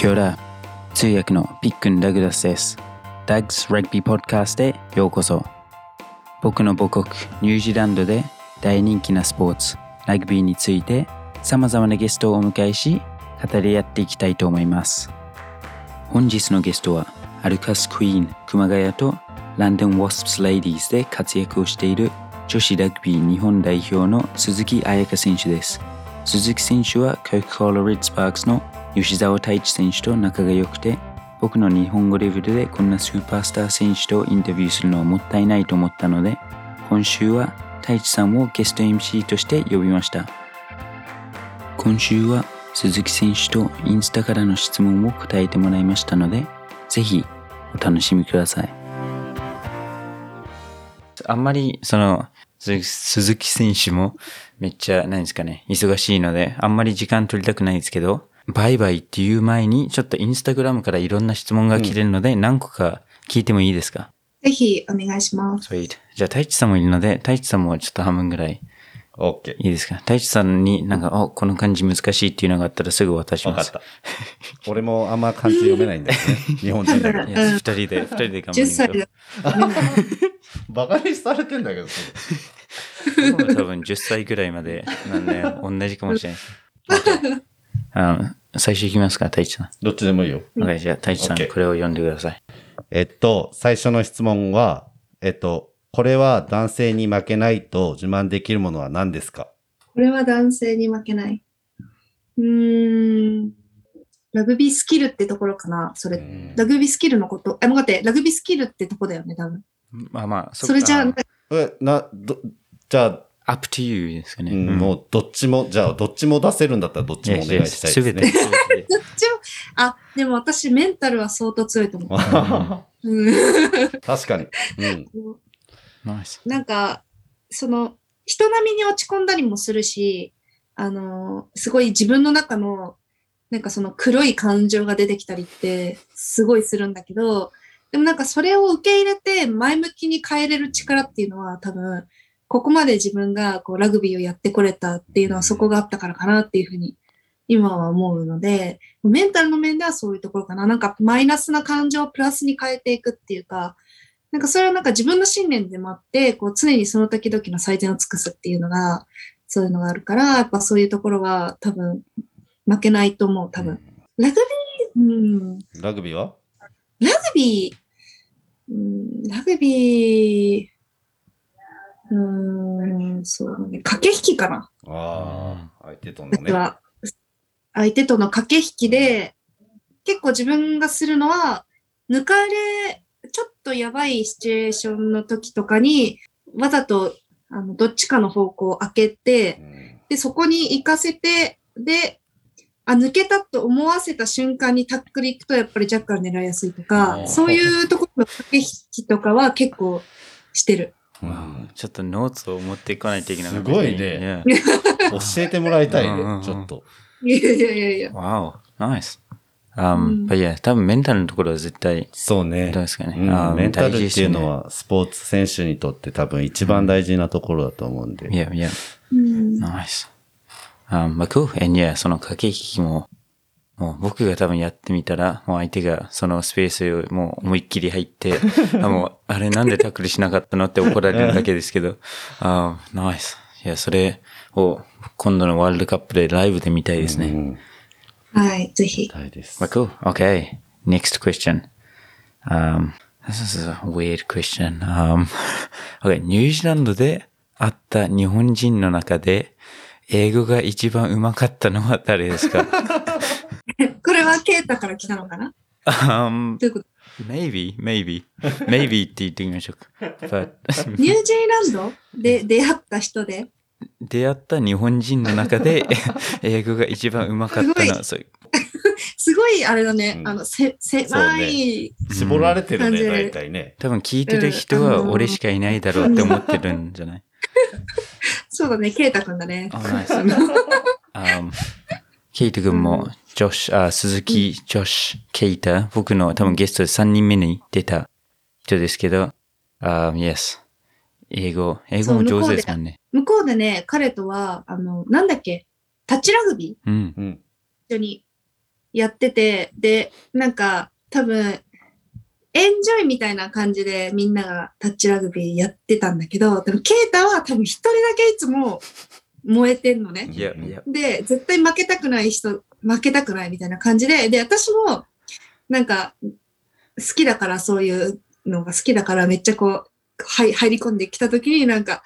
キョラ通訳のピックン・ダグラスです。ダグス・ラグビー・ポッドキャストへようこそ。僕の母国ニュージーランドで大人気なスポーツ、ラグビーについて様々なゲストをお迎えし、語り合っていきたいと思います。本日のゲストは、アルカス・クイーン熊谷とランドン・ウォスプス・レイディーズで活躍をしている女子ラグビー日本代表の鈴木彩香選手です。鈴木選手はコカ・コーラ・レッドスパークスの吉沢太一選手と仲が良くて、僕の日本語レベルでこんなスーパースター選手とインタビューするのはもったいないと思ったので、今週は太一さんをゲスト MC として呼びました。今週は鈴木選手とインスタからの質問を答えてもらいましたので、ぜひお楽しみください。あんまり、その、鈴鈴木選手もめっちゃ、何ですかね、忙しいので、あんまり時間取りたくないですけど、バイバイっていう前に、ちょっとインスタグラムからいろんな質問が来てるので、何個か聞いてもいいですか？ぜひお願いします。Sweet. じゃあ、太一さんもいるので、太一さんもちょっと半分ぐらいオッケー。いいですか？太一さんになんか、お、この漢字難しいっていうのがあったらすぐ渡します。わかった。俺もあんま漢字読めないんだよね。日本人だけどい。や、二人で、二人で頑張りましょ10う。バカにされてんだけど、多分10歳ぐらいまでなんで、同じかもしれない。あの最初行きますか、太一さん。どっちでもいいよ。OK じゃあ、太一さん、これを読んでください。えっと、最初の質問は、えっと、これは男性に負けないと自慢できるものは何ですか？これは男性に負けない。うーん。ラグビースキルってところかなそれ。ラグビースキルのこと。あ、待って、ラグビースキルってとこだよね、多分。まあまあ、それじゃあ、え、な、ど、じゃあ、up to you ですかね。うんもうどっちも、じゃあどっちも出せるんだったらどっちもお願いしたい。ですね。どっちも、あ、でも私メンタルは相当強いと思う。うん確かに。うん。ナイス。なんか、その、人並みに落ち込んだりもするし、あの、すごい自分の中の、なんかその黒い感情が出てきたりって、すごいするんだけど、でもなんかそれを受け入れて前向きに変えれる力っていうのは多分、ここまで自分がこうラグビーをやってこれたっていうのはそこがあったからかなっていうふうに今は思うので、メンタルの面ではそういうところかな。なんかマイナスな感情をプラスに変えていくっていうか、なんかそれはなんか自分の信念でもあって、こう常にその時々の最善を尽くすっていうのが、そういうのがあるから、やっぱそういうところは多分負けないと思う、多分。ラグビー、うん、ララグビーは？グビー、うん、ラグビー、うん、そうね、駆け引きかな。ああ、相手とのね。私は、相手との駆け引きで、結構自分がするのは、抜かれ、ちょっとやばいシチュエーションの時とかに、わざと、あの、どっちかの方向を開けてう、んで、そこに行かせて、で、あ、抜けたと思わせた瞬間にタックル行くと、やっぱりジャッカル狙いやすいとあかー、そういうところの駆け引きとかは結構してる。うんちょっとノーツを持っていかないといけない。すごいね教えてもらいたいね、ちょっと。いやいやいやいや。Wow, nice. う Um, ん but yeah, 多分メンタルのところは絶対、そうね。どうですかねメンタルっていうのはスポーツ選手にとって多分一番大事なところだと思うんで。yeah, yeah, うん。nice. Um, まあ、cool. And yeah, その駆け引きも、もう僕が多分やってみたら、もう相手がそのスペースをもう思いっきり入って、あもう、あれなんでタックルしなかったのって怒られるだけですけど、あナイス。いや、それを今度のワールドカップでライブで見たいですね。うん。はい、ぜひ。大です。Well, cool. Okay. Next question. Um, this is a weird question. Um, okay. ニュージーランドで会った日本人の中で、英語が一番上手かったのは誰ですか？これはケイタから来たのかな？Um, どういうこと？maybe, maybe, maybe って言ってみましょうか。But ニュージーランド？で出会った人で、出会った日本人の中で、英語が一番上手かったのは、そう すごいあれだね、うん。あの、せ、狭い、絞られてるね、大体ね。多分聞いてる人は俺しかいないだろうって思ってるんじゃない？そうだね、ケイタくんだね。あ、ナイス。um, ケイト君も、ジョシュ、あ、鈴木、ジョシュ、ケイタ、僕の多分ゲストで3人目に出た人ですけど、あ、yes。英語、英語も上手ですもんね。向こうでね、彼とは、あの、なんだっけ、タッチラグビー？うん。うん。一緒にやってて、で、なんか多分、エンジョイみたいな感じでみんながタッチラグビーやってたんだけど、でもケイタは多分一人だけいつも燃えてんのね。で、絶対負けたくない人、負けたくないみたいな感じで、で、私も、なんか、好きだから、そういうのが好きだから、めっちゃこう、はい、入り込んできたときになんか、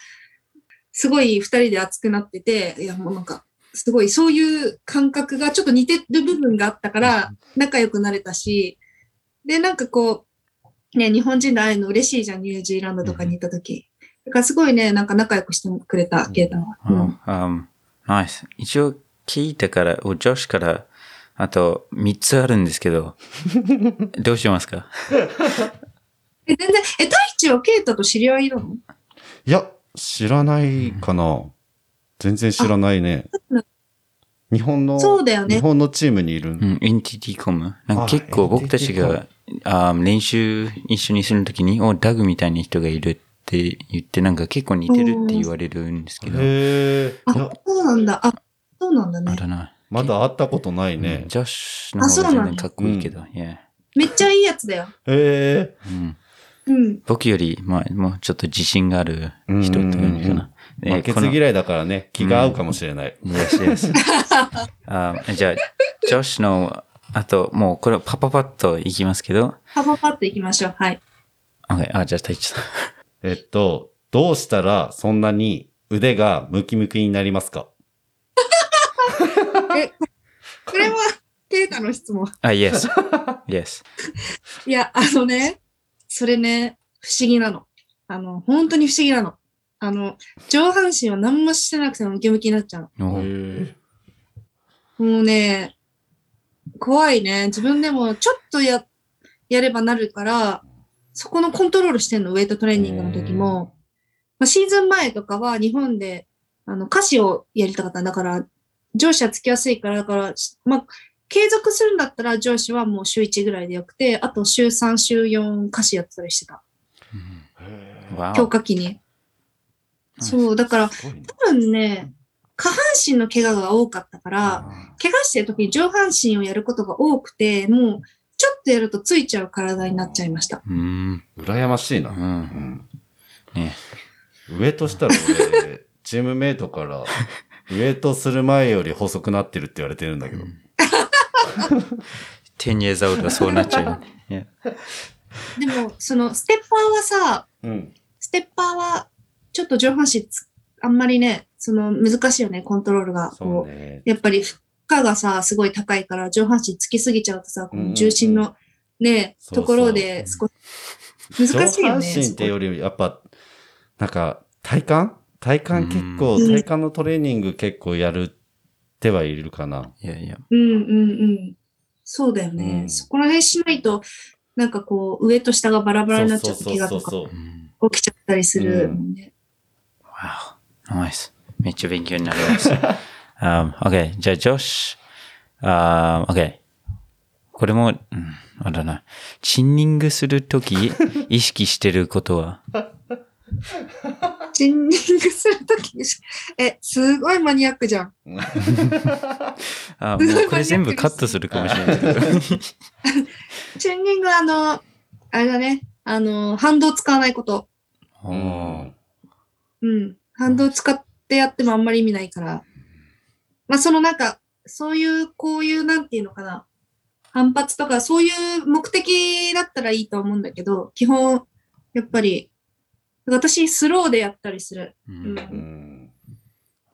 すごい二人で熱くなってて、いや、もうなんか、すごいそういう感覚がちょっと似てる部分があったから、仲良くなれたし、で、なんかこう、ね、日本人で会えるの嬉しいじゃん、ニュージーランドとかに行ったとき。だからすごいね、なんか仲良くしてくれた、ケイタは。うん Oh, um, nice. 一応聞いたから、お女子から、あと3つあるんですけど、どうしますか？え、全然、え、太一はケイタと知り合いなの？いや、知らないかな。全然知らないねあ。日本の、そうだよね日本のチームにいる。うん、エンティティコム。なんかあ結構僕たちがあ練習一緒にするときに、お、ダグみたいな人がいるって言って、なんか結構似てるって言われるんですけど、へえ。あそうなんだ。あ、そうなんだあね。らない。まだ会ったことないね。ジョシュの方が全然かっこいいけど、yeah めっちゃいいやつだよ。へえ。うんうん。僕より、まあ、もうちょっと自信がある人って感じかな。負けず嫌いだからね、気が合うかもしれない。Yes, yes. あじゃあ、ジョシュの、あと、もうこれパパパッといきますけど、パパパッと行きましょう。はい。OK、あ、じゃあ、太一さん。えっと、どうしたらそんなに腕がムキムキになりますか？え、これは、ケイタの質問。あ、yes. yes. いや、あのね、それね、不思議なの。あの、本当に不思議なの。あの、上半身は何もしてなくてもムキムキになっちゃうの。もうね、怖いね。自分でもちょっとや、やればなるから、そこのコントロールしてんの、ウェイトトレーニングの時も。まあ、シーズン前とかは日本で、あの、歌詞をやりたかったんだから、上司はつきやすいから、だから、しまあ、継続するんだったら上司はもう週1ぐらいでよくて、あと週3、週4歌詞やってたりしてた。わ強化期に。そう、だから、多分ね、下半身の怪我が多かったから、怪我してる時に上半身をやることが多くて、もう、ちょっとやるとついちゃう体になっちゃいました。うん。羨ましいな。う。うんんね。上としたら俺、チームメイトから、ウェイトする前より細くなってるって言われてるんだけど。10 years old はそうなっちゃうよね。Yeah. でも、その、ステッパーはさ、うん。ステッパーは、ちょっと上半身つ、あんまりね、その、難しいよね、コントロールが。うね。うやっぱり負荷がさ、すごい高いから、上半身つきすぎちゃうとさ、この重心のね、そうそうところで少し、難しいよね。上半身ってより、やっぱ、なんか、体幹体幹結構、うん体幹のトレーニング結構やるってはいるかな。いやいや。うんうんうん。そうだよね。うんそこら辺しないと、なんかこう、上と下がバラバラになっちゃって、怪我とか起きちゃったりするもんね。Wow. Nice. めっちゃ勉強になります。um, OK. じゃあ、ジョシュ。あ OK. これも、うん、あらな。チンニングするとき、意識してることは？チンニングするときにし、え、すごいマニアックじゃん。あ、もうこれ全部カットするかもしれないけど。チンニングはあの、あれだね。あの、反動使わないこと。うんうん。反動使ってやってもあんまり意味ないから。まあ、そのなんか、そういう、こういう、なんていうのかな。反発とか、そういう目的だったらいいと思うんだけど、基本、やっぱり、私、スローでやったりする。うんうんうん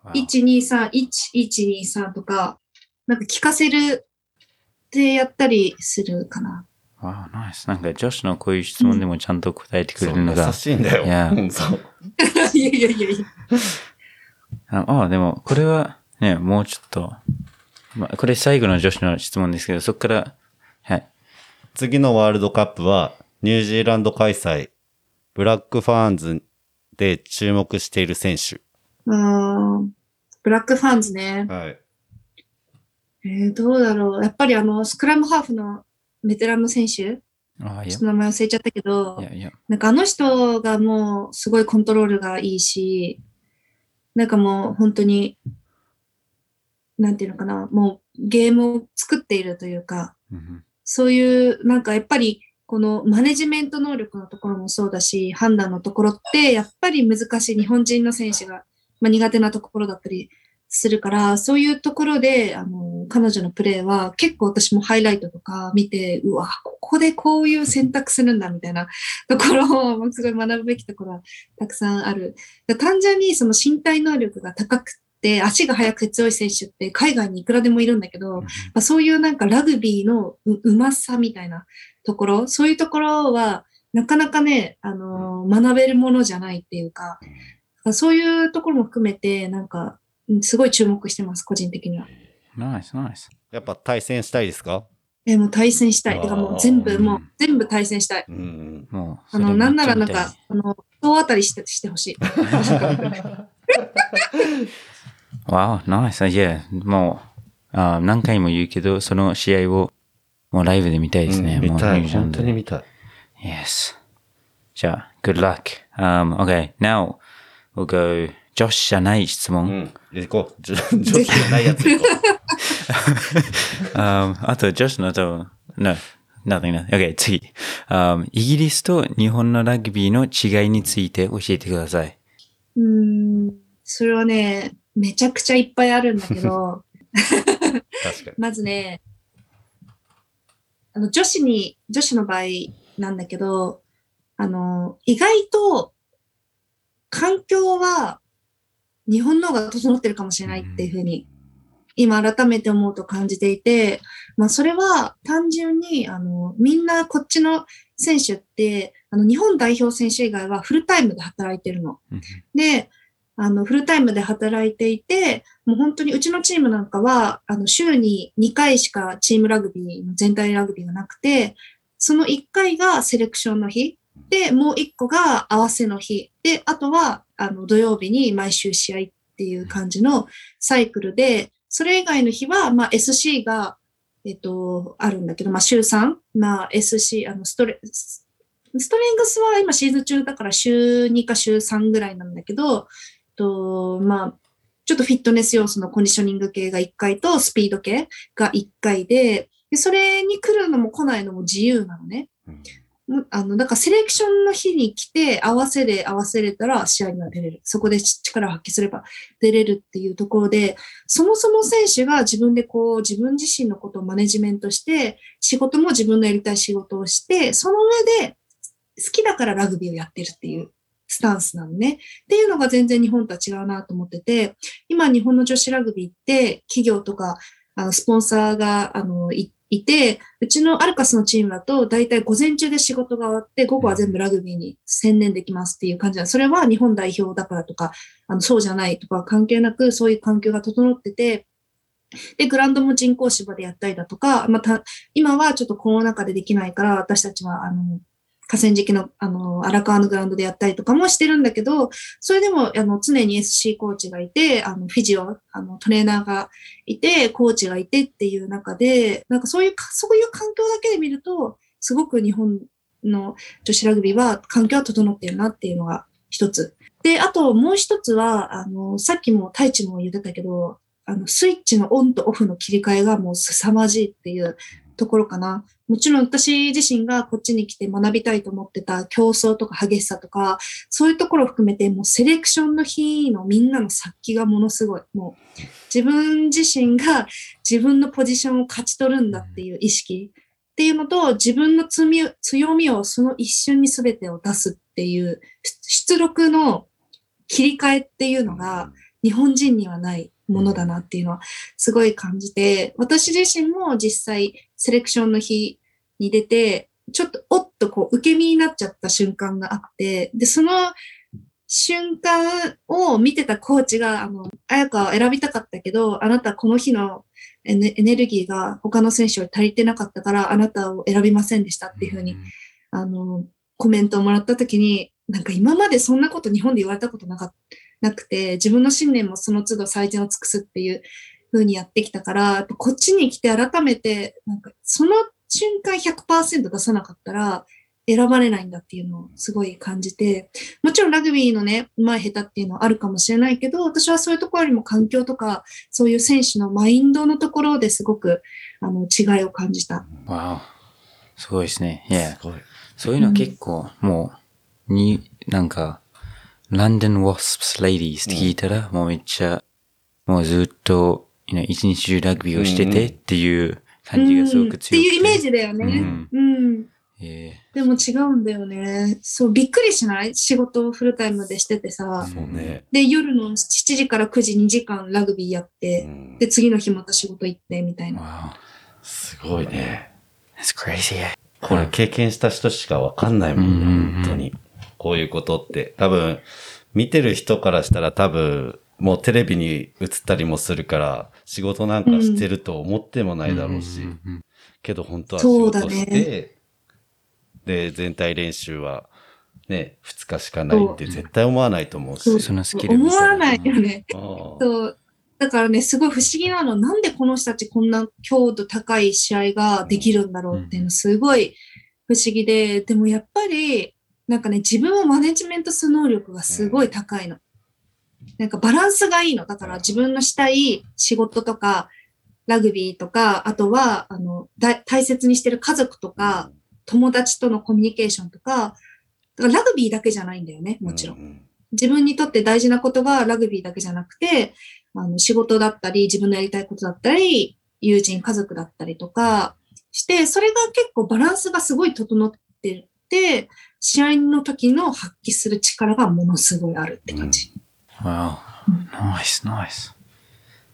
わお1、2、3、1、1、2、3とか、なんか聞かせるってやったりするかな。わあ、ナイス。なんか、ジョシュのこういう質問でもちゃんと答えてくれるのが優。しいんだよ。いやうんそう。いやいやいやいや。ああ、でも、これはね、もうちょっと、まあ、これ最後の女子の質問ですけど、そこから、はい。次のワールドカップは、ニュージーランド開催、ブラックファーンズで注目している選手。うーん。ブラックファンズね。はい。えー、どうだろう。やっぱりあの、スクラムハーフのベテランの選手ああ、いやちょっと、名前忘れちゃったけどい、やいや。なんかあの人がもうすごいコントロールがいいし、なんかもう本当に、なんていうのかな、もうゲームを作っているというか、Mhm. そういう、なんかやっぱり、このマネジメント能力のところもそうだし、判断のところって、やっぱり難しい日本人の選手が、まあ、苦手なところだったりするから、そういうところで、あの、彼女のプレーは結構私もハイライトとか見て、うわ、ここでこういう選択するんだみたいなところを、すごい学ぶべきところはたくさんある。だ単純にその身体能力が高くて、足が速くて強い選手って海外にいくらでもいるんだけど、まあ、そういうなんかラグビーのううまさみたいなところ、そういうところは、なかなかね、あのー学べるものじゃないっていうか、そういうところも含めて、なんか、うんすごい注目してます、個人的には。Nice, nice. やっぱ対戦したいですか？えーもう対戦したい。てかもう全部、もう全部対戦したい。うん。もうあの、なんならなんか、あの、総当たりして、してほしい。見たい Wow, nice. Yeah. もう、あ何回も言うけど、その試合をもうライブで見たいですね。もう見たい。本当に見たい。Yes. じゃあ、good luck. Um, okay, now we'll go 女子じゃない質問。うん。行こう。女子じゃないやつ行こ um, あと女子のと、no, nothing, nothing. Okay, 次。Um, イギリスと日本のラグビーの違いについて教えてください。うーん、それはね、めちゃくちゃいっぱいあるんだけど、う。確かに。まずね、あの、女子に、女子の場合なんだけど、あの、意外と、環境は、日本の方が整ってるかもしれないっていうふうに、今改めて思うと感じていて、まあそれは単純に、あの、みんなこっちの選手って、あの、日本代表選手以外はフルタイムで働いてるの。で、あの、フルタイムで働いていて、もう本当にうちのチームなんかは、あの、週に2回しかチームラグビーの全体ラグビーがなくて、その1回がセレクションの日。で、もう1個が合わせの日。で、あとは、あの、土曜日に毎週試合っていう感じのサイクルで、それ以外の日は、まあ、SC が、えっと、あるんだけど、まあ、週3、まあ、SC、あの、ストレ、ストレングスは今シーズン中だから週2か週3ぐらいなんだけど、と、まあ、ちょっとフィットネス要素のコンディショニング系が1回とスピード系が1回で、でそれに来るのも来ないのも自由なのね。うんうんあの、だからセレクションの日に来て合わせで合わせれたら試合には出れる。そこで力を発揮すれば出れるっていうところで、そもそも選手が自分でこう自分自身のことをマネジメントして、仕事も自分のやりたい仕事をして、その上で好きだからラグビーをやってるっていうスタンスなのね。っていうのが全然日本とは違うなと思ってて、今日本の女子ラグビーって企業とかあのスポンサーがあのいて、うちのアルカスのチームだと大体午前中で仕事が終わって午後は全部ラグビーに専念できますっていう感じな。それは日本代表だからとか、あのそうじゃないとか関係なくそういう環境が整ってて、で、グランドも人工芝でやったりだとか、また、今はちょっとコロナ禍でできないから、私たちは、あの、河川敷の、あの、荒川のグラウンドでやったりとかもしてるんだけど、それでも、あの、常に SC コーチがいて、あの、フィジオ、あの、トレーナーがいて、コーチがいてっていう中で、なんかそういう、そういう環境だけで見ると、すごく日本の女子ラグビーは環境は整ってるなっていうのが一つ。で、あともう一つは、あの、さっきも太一も言ってたけど、あの、スイッチのオンとオフの切り替えがもう凄まじいっていうところかな。もちろん私自身がこっちに来て学びたいと思ってた競争とか激しさとか、そういうところを含めて、もうセレクションの日のみんなの殺気がものすごい。もう自分自身が自分のポジションを勝ち取るんだっていう意識っていうのと、自分の強み強みをその一瞬に全てを出すっていう出力の切り替えっていうのが日本人にはないものだなっていうのはすごい感じて、私自身も実際セレクションの日に出て、ちょっとおっとこう受け身になっちゃった瞬間があって、で、その瞬間を見てたコーチが、あの、綾香を選びたかったけど、あなたこの日のエネルギーが他の選手より足りてなかったから、あなたを選びませんでしたっていうふうに、あの、コメントをもらったときに、なんか今までそんなこと日本で言われたことなかなくて、自分の信念もその都度最善を尽くすっていう風にやってきたから、やっぱこっちに来て改めて、なんかその瞬間100%出さなかったら、選ばれないんだっていうのをすごい感じて、もちろんラグビーのね、上手い下手っていうのはあるかもしれないけど、私はそういうところよりも環境とか、そういう選手のマインドのところですごく、あの、違いを感じた。わお。すごいですね。いやす、ごい。そういうの結構、もう、に、なんか、ランドン・ワスプス・レディースって聞いたら、もうめっちゃ、もうずっと、一日中ラグビーをしててっていう感じがすごく強くて。っていうイメージだよね。うんうん。えでも違うんだよね。そう、びっくりしない？仕事をフルタイムでしててさ。そうね。で、夜の7時から9時2時間ラグビーやっうて、んで、次の日また仕事行って、みたいー、な。わすごいね。お。That's crazy. これ経験した人しかわかんないもんうんうんうんね、本当に。こういうことって。多分、見てる人からしたら多分、もうテレビに映ったりもするから、仕事なんかしてると思ってもないだろうし。んうんけど本当は仕そうだ事ねして、で、全体練習はね、2日しかないって絶対思わないと思うし。そうそのスキル見思わないよね。そう。だからね、すごい不思議なの。なんでこの人たちこんな強度高い試合ができるんだろうっていうの、すごい不思議で、でもやっぱり、なんかね、自分をマネジメントする能力がすごい高いの。なんかバランスがいいの。だから自分のしたい仕事とか、ラグビーとか、あとは、あの、だ大切にしてる家族とか、友達とのコミュニケーションとか、だからラグビーだけじゃないんだよね、もちろん。ん。自分にとって大事なことがラグビーだけじゃなくて、あの仕事だったり、自分のやりたいことだったり、友人、家族だったりとかして、それが結構バランスがすごい整ってて、試合の時の発揮する力がものすごいあるって感じ。Wow. Nice, nice.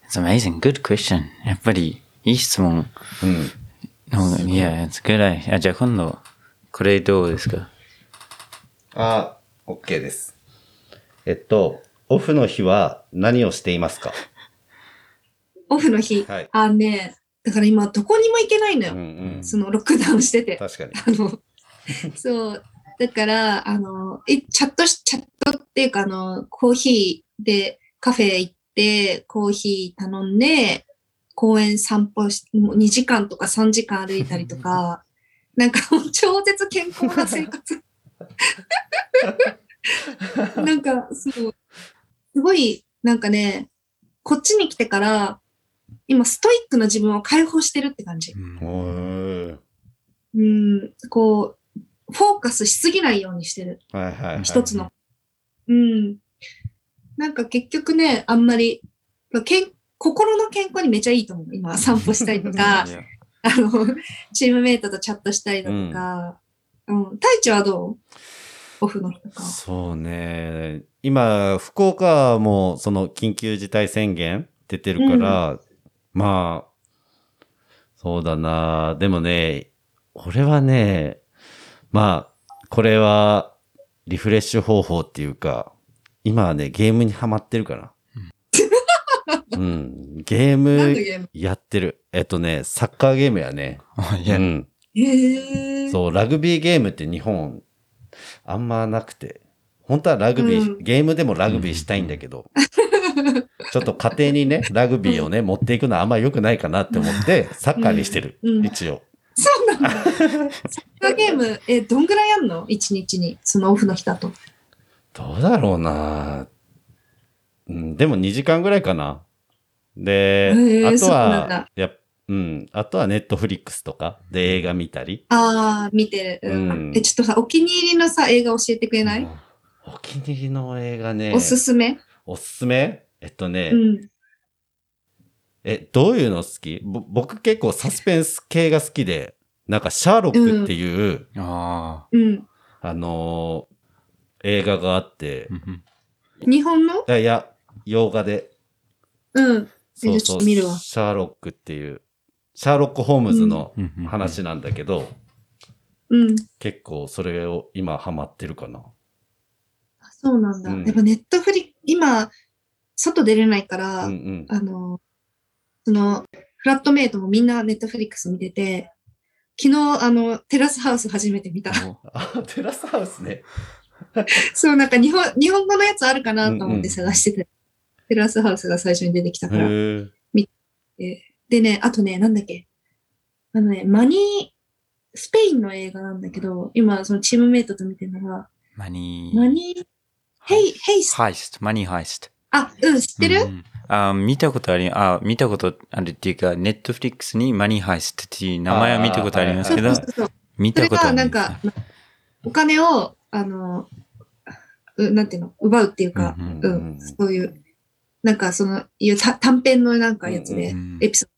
It's amazing. Good question. やっぱり、いい質問。うん。のいや、it's good eye. あ、じゃあ今度、これどうですか？あ、OK です。えっと、オフの日は何をしていますか？オフの日、はいあね、だから今どこにも行けないのよ。うんうん。そのロックダウンしてて。確かに。あの、そう。だから、あの、えチャットし、チャットっていうか、あの、コーヒーでカフェ行って、コーヒー頼んで、公園散歩し、もう2時間とか3時間歩いたりとか、なんかもう超絶健康な生活。なんか、そう、すごい、なんかね、こっちに来てから、今ストイックな自分を解放してるって感じ。うん、こう、フォーカスしすぎないようにしてる。はいはいはい。一つの。うん。なんか結局ね、あんまり、けん心の健康にめちゃいいと思う。今、散歩したりとか、あの、チームメイトとチャットしたりだとか。うん。太一はどう？オフの日とか。そうね。今、福岡もその緊急事態宣言出てるから、まあ、そうだな。でもね、俺はね、まあ、これはリフレッシュ方法っていうか、今はね、ゲームにハマってるかな。うん。ゲームやってる。えっとね、サッカーゲームやね。いうや、ん。へえ。そう、ラグビーゲームって日本、あんまなくて。本当はラグビー、うんゲームでもラグビーしたいんだけど、ちょっと家庭にね、ラグビーをね、持っていくのはあんま良くないかなって思って、サッカーにしてる。うん一応。そうなんだ。サッカーゲーム、え、どんぐらいやんの？一日に、そのオフの日だと。どうだろうな。うん、でも2時間ぐらいかな。で、あとそうなんはだ、やっうん。あとはネットフリックスとか。で映画見たり。ああ、見てる、うん。うん。え、ちょっとさ、お気に入りのさ、映画教えてくれない、うんお気に入りの映画ね。おすすめ？おすすめ？えっとね、うん。え、どういうの好き？ぼ僕結構サスペンス系が好きで、なんかシャーロックっていう、あうん。あのー映画があって日本の？いやいや、洋画で、うん。そうそう、ちょっと見るわシャーロックっていう、シャーロック・ホームズの話なんだけど、うん。結構それを今ハマってるかな。あそうなんだ。うんやっぱネットフリ、今、外出れないから、うんうん。あの、その、フラットメイトもみんなネットフリックス見てて、昨日、あの、テラスハウス初めて見た。あ、テラスハウスね。そう、なんか日本、日本語のやつあるかなと思っうんうんて探してて、テラスハウスが最初に出てきたへから。ーででね、あとね、なんだっけ。あのね、 Money、スペインの映画なんだけど、今そのチームメイトと見てるのが、 Money。Money、ヘイ、ヘイス。ハイス？ト。 Money Heist。あ、うん、知ってる、うんあ見たことあり、あ、見たことあるっていうか、ネットフリックスに Money Heist っていう名前は見たことありますけどそうそ、うそう。見それがたことはなんか、お金を、あの、うなんていうの、奪うっていうか、うんううんん、そういう、なんかその、いうた短編のなんかやつで、うんエピソード。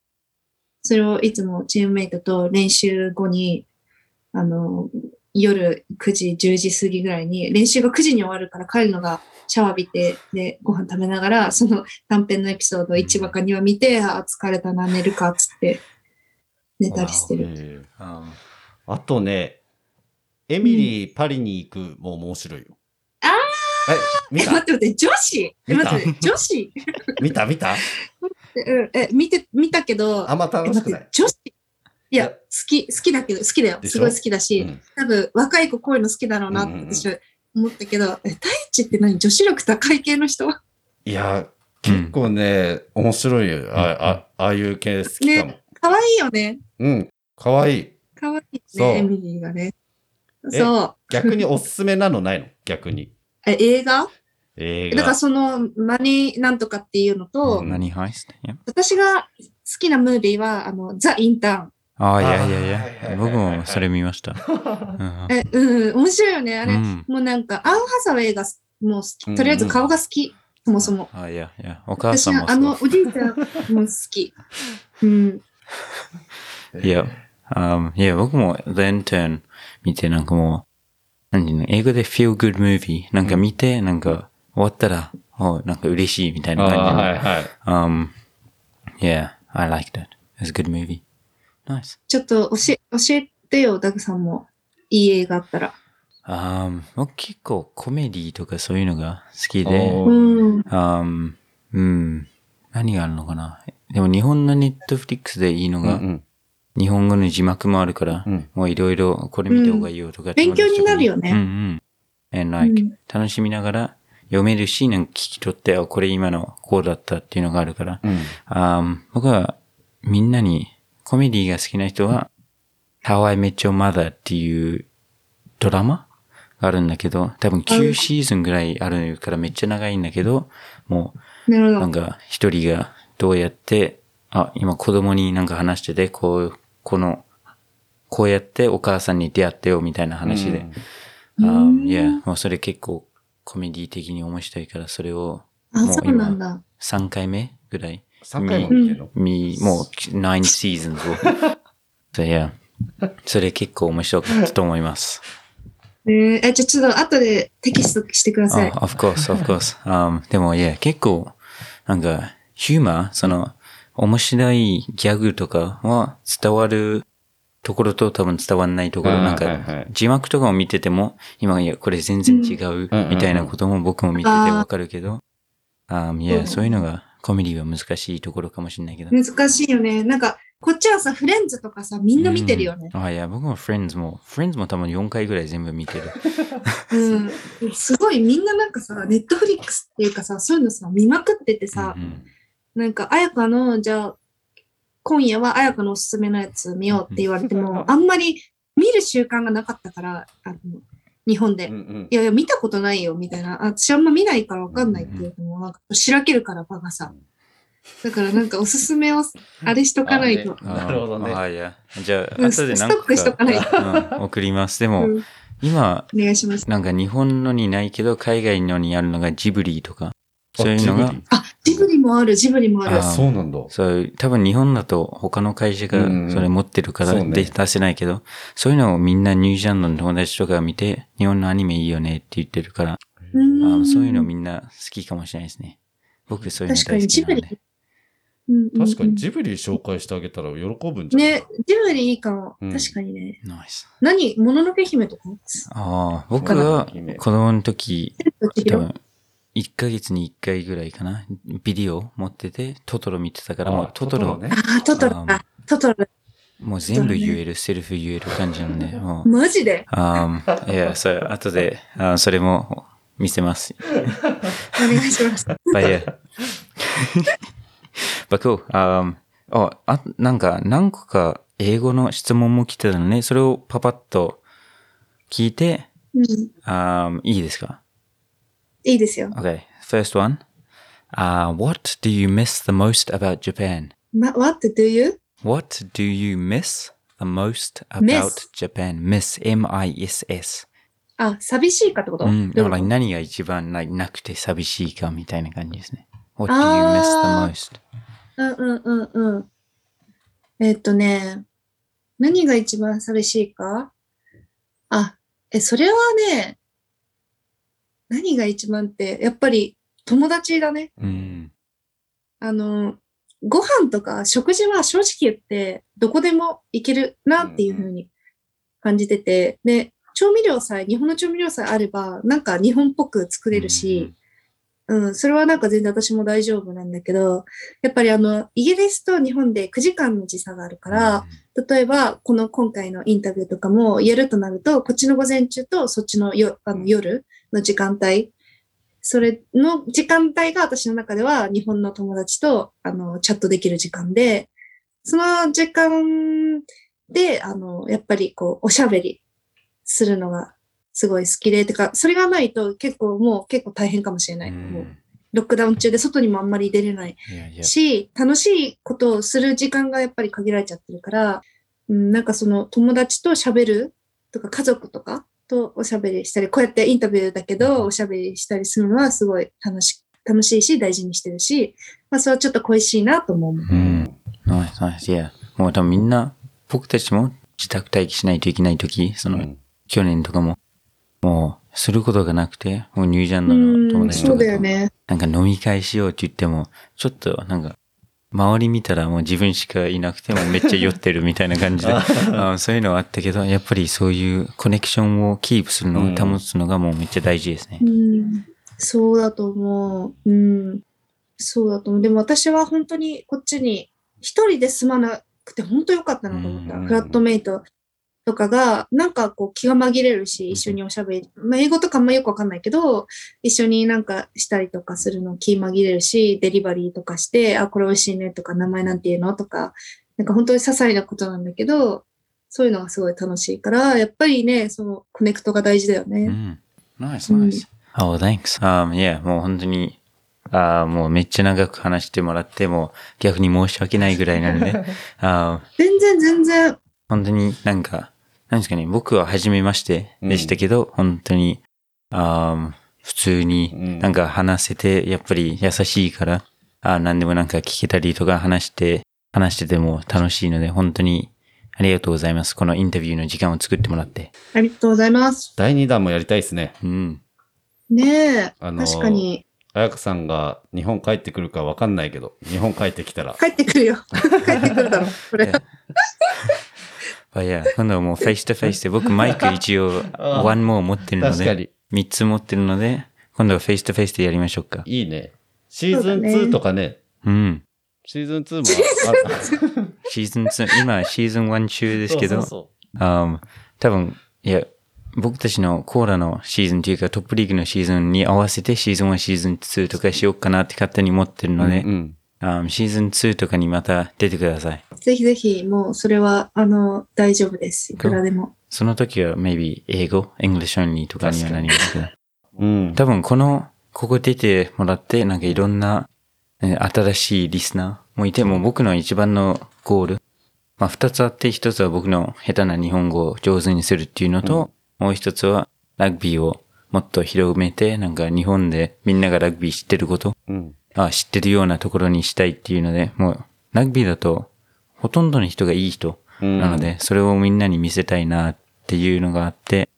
それをいつもチームメイトと練習後に、あの、夜9時、10時過ぎぐらいに、練習が9時に終わるから帰るのがシャワー浴びて、で、ご飯食べながら、その短編のエピソード1話か2話見て、あ、疲れたな、寝るか、つって、寝たりしてる。あとね、エミリーパリに行くも面白いよ。あえ、見え、た待って待って、女子？え、見た？待って、女子？見た？見た？うん、え、見て、見たけど、あんま楽しくない？女子？いや、いや好き、好きだけど、好きだよ。でしょ？すごい好きだし、うん。多分若い子こういうの好きだろうなって私は思ったけど、え、太一って何？女子力高い系の人？いや、結構ね、面白いよ。ああああいう系好きかも。可愛いよね。うん、かわい。い。可愛いそう。ね、エミリーがね。えそう。逆におすすめなのないの？逆に。え、映画？映画。だからその、マニーなんとかっていうのと、うんマニーハイ私が好きなムービーは、あの、ザ・インターン。ああ、いやいやいや。僕もそれ見ました。うんえ、うん、面白いよね。あれ、うんもうなんか、アン・ハサウェイがもう。とりあえず顔が好き。そもそも。あいやいや、お母私さんもはあの。おじいちゃんも好き。うん。いや、あいや、僕も The Intern 見てなんかもう、何ていうの、英語で feel good movie なんか見て、なんか終わったら、おなんか嬉しいみたいな感じの。はいはい。Um, yeah, I liked it. It's a good movie. Nice. ちょっと教え、教えてよ、ダグさんも。いい映画あったら。Um, 僕結構コメディとかそういうのが好きで、おーうん。um, うん、何があるのかなでも日本のネットフリックスでいいのが、うんうん日本語の字幕もあるから、うん。もういろいろこれ見た方がいいよとか、勉強になるよね。うんうん。and like、うん。楽しみながら読めるし、なんか聞き取って、あ、これ今のこうだったっていうのがあるから、うん。あー僕はみんなにコメディが好きな人は How I Met Your Mother っていうドラマがあるんだけど、多分9シーズンぐらいあるからめっちゃ長いんだけど、も。うなんか一人がどうやって、あ、今子供になんか話してて、こう、この、こうやってお母さんに出会ったよみたいな話で。あうんいや、もうそれ結構コメディ的に面白いから、それをあ、もうそうなんだ。3回目ぐらい3回も見てるの？み、もう9シーズンを。そういや、それ結構面白かったと思います。えー、え、じゃあちょっと後でテキストしてください。あ of course, of course. Um, でも、いや、結構、なんか、ヒューマー、その、面白いギャグとかは伝わるところと多分伝わんないところ、なんか、字幕とかを見てても、今、いや、これ全然違う、うんみたいなことも僕も見ててわかるけど、あいや、うんそういうのがコメディは難しいところかもしれないけど。難しいよね。なんか、こっちはさ、フレンズとかさ、みんな見てるよね。うんあ、いや、僕も Friends も、Friends も多分4回ぐらい全部見てる。うん。すごい、みんななんかさ、ネットフリックスっていうかさ、そういうのさ、見まくっててさ、うんうんなんか、あやかの、じゃあ、今夜はあやかのおすすめのやつ見ようって言われても、あんまり見る習慣がなかったから、あの日本で。うんうんいやいや、見たことないよ、みたいな。あ私あんま見ないからわかんないっていうのも、なんか、しらけるから、バカさ。だからなんか、おすすめを、あれしとかないと。あなるほどねあ、いや。じゃあ、うん後でなんかストックしとかないと。うん、送ります。でも、うん今、お願いします。なんか日本のにないけど、海外のにあるのがジブリとか、そういうのがあジブリ、もある、ジブリもあるあ。あ、そうなんだ。そう、多分日本だと他の会社がうんそれ持ってるからで出せないけど、そういうのをみんなニュージーランドの友達とかが見て、日本のアニメいいよねって言ってるから、うーんあそういうのみんな好きかもしれないですね。僕そういうの確か大好にジブリきなんで。。うんうんうん確かにジブリ紹介してあげたら喜ぶんじゃないね、ジブリいいかも。うん確かにね。ナイス。何？もののけ姫とか？ああ、僕が子供の時、多分、1ヶ月に1回ぐらいかな、ビデオ持ってて、トトロ見てたから、もうあトトロ、ね。あ、トトロか。トトロ。もう全部言える、セルフ言える感じなんで、もう。マジで？ああ、いや、それ、後で、あそれも見せます。お願いします。But yeah. But cool. Um, あ、あ、なんか何個か英語の質問も来てたのね。それをパパッと聞いて、うん。あーいいですか？いいですよ。Okay, first one. Uh, what do you miss the most about Japan? ま、what do you? What do you miss the most about Miss Japan? Miss, M-I-S-S. あ、寂しいかってことうん。だから何が一番ななくて寂しいかみたいな感じですね。What do you miss the most? とうんうんうんうん。えっとね、何が一番寂しいかあ、え、それはね、何が一番って、やっぱり友達だね。うん。あの、ご飯とか食事は正直言ってどこでも行けるなっていうふうに感じてて、で、調味料さえ、日本の調味料さえあれば、なんか日本っぽく作れるし、うん、それはなんか全然私も大丈夫なんだけど、やっぱりあの、イギリスと日本で9時間の時差があるから、例えば、この今回のインタビューとかもやるとなると、こっちの午前中とそっちのよあの夜の時間帯、それの時間帯が私の中では日本の友達とあのチャットできる時間で、その時間で、あの、やっぱりこう、おしゃべりするのがすごい好きで、てか、それがないと結構もう結構大変かもしれない。もうロックダウン中で外にもあんまり出れない。し、楽しいことをする時間がやっぱり限られちゃってるから、うん、なんかその友達と喋るとか家族とかとおしゃべりしたり、こうやってインタビューだけどおしゃべりしたりするのはすごい楽し楽しいし大事にしてるし、まあそれはちょっと恋しいなと思う。うん。ナイスナイス。いや、もう多分みんな、僕たちも自宅待機しないといけないとき、その、うん去年とかも、もう、することがなくて、もうニュージャンうドの友ん、そう達とかと、だよね。なんか飲み会しようって言っても、ちょっとなんか、周り見たらもう自分しかいなくてもめっちゃ酔ってるみたいな感じで、あそういうのはあったけど、やっぱりそういうコネクションをキープするのを保つのがもうめっちゃ大事ですねう。ん、そうだと思う。うん、そうだと思う。でも私は本当にこっちに一人で住まなくて本当良かったなと思った。うんフラットメイトとかが、なんかこう気が紛れるし、一緒におしゃべり、まあ英語とかあんまよくわかんないけど、一緒になんかしたりとかするの気紛れるし、デリバリーとかして、あ、これ美味しいねとか、名前なんて言うのとか、なんか本当に些細なことなんだけど、そういうのがすごい楽しいから、やっぱりね、そのコネクトが大事だよね。うん。ナイスナイス。Oh, thanks. Um, yeah, もう本当に、あーもうめっちゃ長く話してもらって、もう逆に申し訳ないぐらいなので、あ ー全然全然、本当になんか、なんですかね、僕は初めましてでしたけど、本当に、あー普通にうんなんか話せて、やっぱり優しいから、あー何でもなんか聞けたりとか話して、話してても楽しいので、本当にありがとうございます。このインタビューの時間を作ってもらって。ありがとうございます。第2弾もやりたいですね。うん。ねえ、あのー確かに。彩香さんが日本帰ってくるかわかんないけど、日本帰ってきたら、帰ってくるよ。帰ってくるだろう。これ。あいや、今度はもう face to face で、僕マイク一応、あワンも持ってるので、確かに。三つ持ってるので、今度は face to face でやりましょうか。いいね。シーズンそうだね2とかね、うん。シーズン2もあ、シーズン2、今シーズン1中ですけど、そうそうそあー多分、いや、僕たちのコーラのシーズンというかトップリーグのシーズンに合わせてシーズン1、シーズン2とかしようかなって勝手に思ってるうので、うんうんあーシーズン2とかにまた出てください。ぜひぜひ、もうそれは、あの、大丈夫です。いくらでも。その時は maybe 英語、English only とかにはなりますけど。うん。多分この、ここ出てもらって、なんかいろんな、えー新しいリスナーもいて、もう僕の一番のゴール。まあ二つあって、一つは僕の下手な日本語を上手にするっていうのと、もう一つはラグビーをもっと広めて、なんか日本でみんながラグビー知ってること、うん。あ知ってるようなところにしたいっていうので、もうラグビーだとほとんどの人がいい人うんなので、それをみんなに見せたいなっていうのがあって、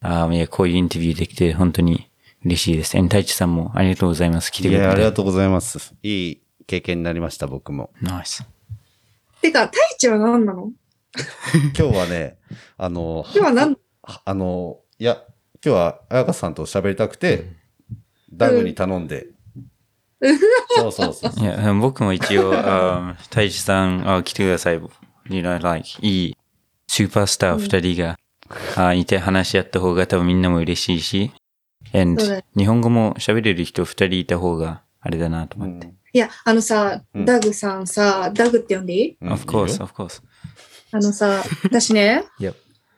あいや、こういうインタビューできて本当に嬉しいです。エンタイチさんもありがとうございます。来ていや、ありくれて。がとうございます。いい経験になりました、僕も。ナイス。てか、太一は何なの？今日はね、あの、今日は何？はあの、いや、今日は彩香さんと喋りたくて、ダグに頼んで。そうそうそういや、僕も一応、あ太一さん、あ来てください。You know, like, いいスーパースター二人が、あいて話し合った方が多分みんなも嬉しいし、and 日本語も喋れる人二人いた方があれだなとう思って。んいや、あのさ、うんダグさんさ、ダグって呼んでいい？うん of course, よ of course. あのさ、私ね、Yep.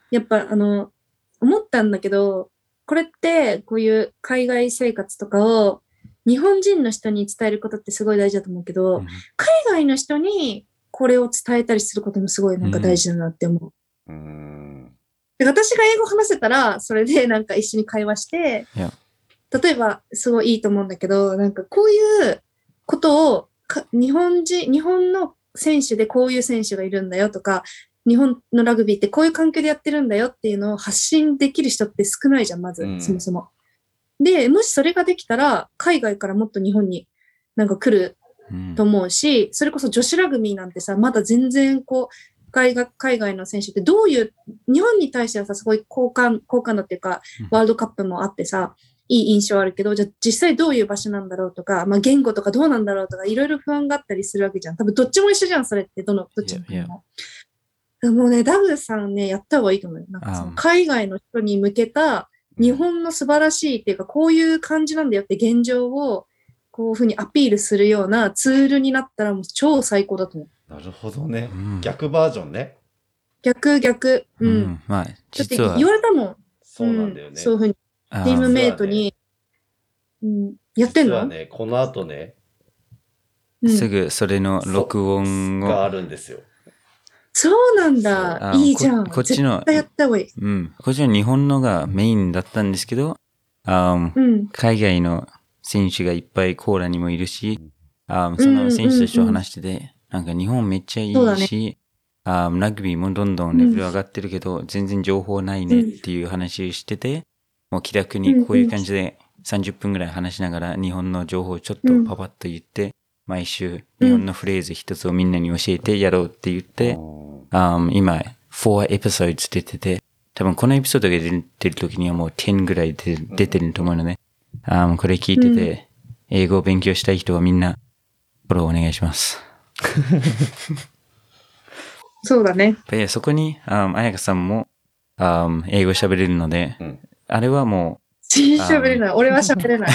やっぱあの、思ったんだけど、これってこういう海外生活とかを日本人の人に伝えることってすごい大事だと思うけど、うん海外の人にこれを伝えたりすることもすごいなんか大事だなって思う。うーん。で私が英語話せたら、それでなんか一緒に会話して.例えばすごいいいと思うんだけど、なんかこういうことをか日本人、日本の選手でこういう選手がいるんだよとか、日本のラグビーってこういう環境でやってるんだよっていうのを発信できる人って少ないじゃん、まず、うんそもそも。で、もしそれができたら、海外からもっと日本になんか来るうんと思うし、それこそ女子ラグビーなんてさ、まだ全然こう、海外海外の選手ってどういう、日本に対してはさ、すごい好感、好感度っていうかうん、ワールドカップもあってさ、いい印象あるけど、じゃあ実際どういう場所なんだろうとか、まあ言語とかどうなんだろうとか、いろいろ不安があったりするわけじゃん。多分どっちも一緒じゃん、それって、どの、どっちも。でもね、ダグさんね、やった方がいいと思うよ。なんかその海外の人に向けた、日本の素晴らしいっていうか、こういう感じなんだよって現状を、こういうふうにアピールするようなツールになったらもう超最高だと思う。なるほどねう。ん逆バージョンね。逆逆。う。うんんまあ、だって実は言、われたもん。そうなんだよね。うんそういうふうに、あチームメイトに。うん。やってんの、実はね、この後ね、うんすぐそれの録音を、があるんですよ。そうなんだ。いいじゃん。ここっちの絶対やった方がいい。うん、こっちの日本のがメインだったんですけど、あうん。海外の選手がいっぱいコーラにもいるし、あその選手たちと話してて、なんか日本めっちゃいいし、あラグビーもどんどんレベル上がってるけど、全然情報ないねっていう話をしてて、もう気楽にこういう感じで30分ぐらい話しながら日本の情報をちょっとパパッと言って、毎週日本のフレーズ一つをみんなに教えてやろうって言って、あ今、4エピソード出てて、多分このエピソードが出てる時にはもう10ぐらい出出てると思うので、あこれ聞いてて、英語を勉強したい人はみんな、フォローお願いします。そうだね。でそこに、ああやかさんも、あ英語喋れるので、うんあれはも喋れない。俺は喋れない。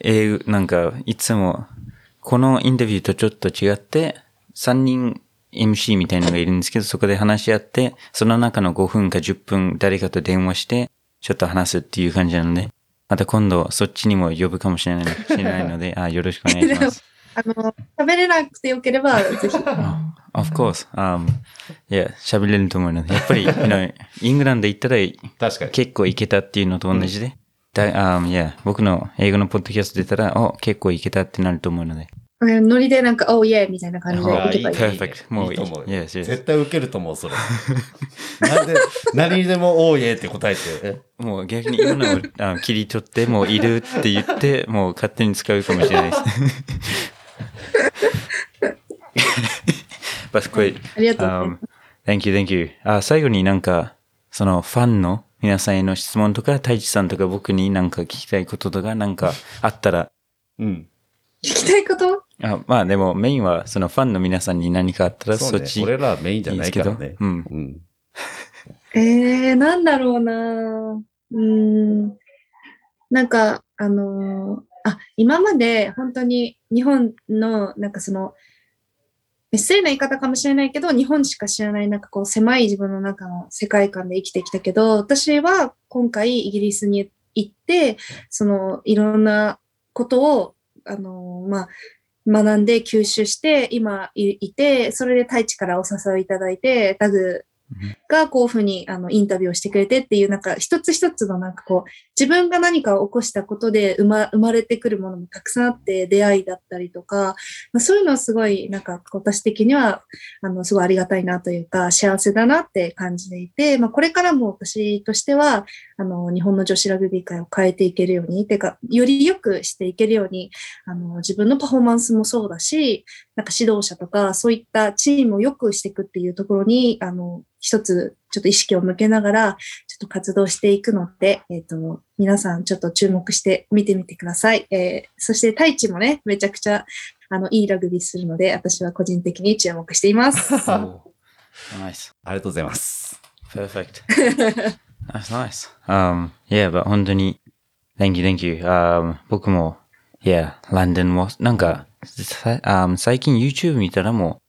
英語、なんか、いつも、このインタビューとちょっと違って、3人 MC みたいなのがいるんですけど、そこで話し合って、その中の5分か10分誰かと電話して、ちょっと話すっていう感じなので、また今度そっちにも呼ぶかもしれないしれないので、あよろしくお願いします。あの、喋れなくてよければ、ぜひ。Of course. Um, いや、喋れると思うので、やっぱり、you know イングランド行ったら確かに。結構いけたっていうのと同じで、だあいや、僕の英語のポッドキャスト出たら、お、結構いけたってなると思うので。うんノリでなんか、おーイェーみたいな感じであいけばいい。perfect もういいと思うよ。Yes, yes 絶対受けると思う、それ。なんで、何にでも、おーいえって答えて。もう逆に今のをあ切り取って、もういるって言って、もう勝手に使うかもしれないです。But これ、ありがとうございま Um, thank you, thank you. あ、最後になんか、そのファンの皆さんへの質問とか、太一さんとか僕になんか聞きたいこととかなんかあったら、うん。す。聞きたいこと？あまあでもメインはそのファンの皆さんに何かあったらそねそうっち。俺らメインじゃないからねいいですけ。どうんうん。えー、なんだろうなうーん。なんか、あのーあ、今まで本当に日本の、なんかその、失礼な言い方かもしれないけど、日本しか知らない、なんかこう、狭い自分の中の世界観で生きてきたけど、私は今回イギリスに行って、その、いろんなことを、あのーまあ、学んで吸収して、今いて、それで太一からお誘いいただいて、ダグがこういうふうにあのインタビューをしてくれてっていう、なんか一つ一つのなんかこう、自分が何かを起こしたことで生ま生まれてくるものもたくさんあって、出会いだったりとか、まあ、そういうのはすごい、なんか私的には、あの、すごいありがたいなというか、幸せだなって感じていて、まあこれからも私としては、あの、日本の女子ラグビー界を変えていけるように、てか、より良くしていけるように、あの、自分のパフォーマンスもそうだし、なんか指導者とか、そういったチームを良くしていくっていうところに、あの、一つ、ちょっと意識を向けながら、ちょっと活動していくので、えっ、と、皆さんちょっと注目して見てみてください。えーそして、太一もね、めちゃくちゃ、あの、いいラグビーするので、私は個人的に注目しています。nice. ありがとうございます。Perfect. That's nice. Um, yeah, but 本当に、thank you, thank you. Um, 僕も、yeah, London was, なんか、さ um, 最近 YouTube 見たらも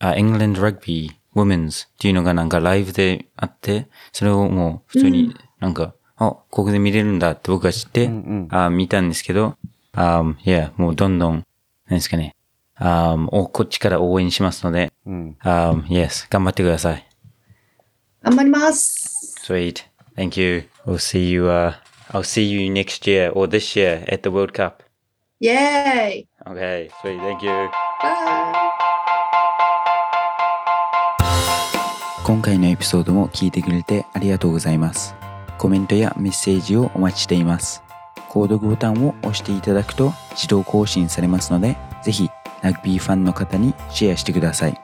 う、あ England Rugby Women's っていうのがなんかライブであって、それをもう普通になんか、あ、ここで見れるんだって僕が知って、あ見たんですけど、あいや、もうどんどん、何ですかね、あおこっちから応援しますので、うん。あ yes, 頑張ってください。頑張ります。Sweet. Thank you. We'll see you, uh, I'll see you next year or this year at the World Cup. イェーイ Okay, sweet. Thank you. バイ今回のエピソードも聞いてくれてありがとうございます。コメントやメッセージをお待ちしています。購読ボタンを押していただくと自動更新されますので、ぜひラグビーファンの方にシェアしてください。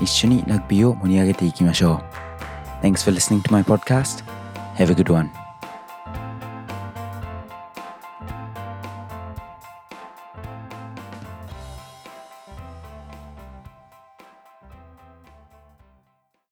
一緒にラグビーを盛り上げていきましょう。Thanks for listening to my podcast. Have a good one.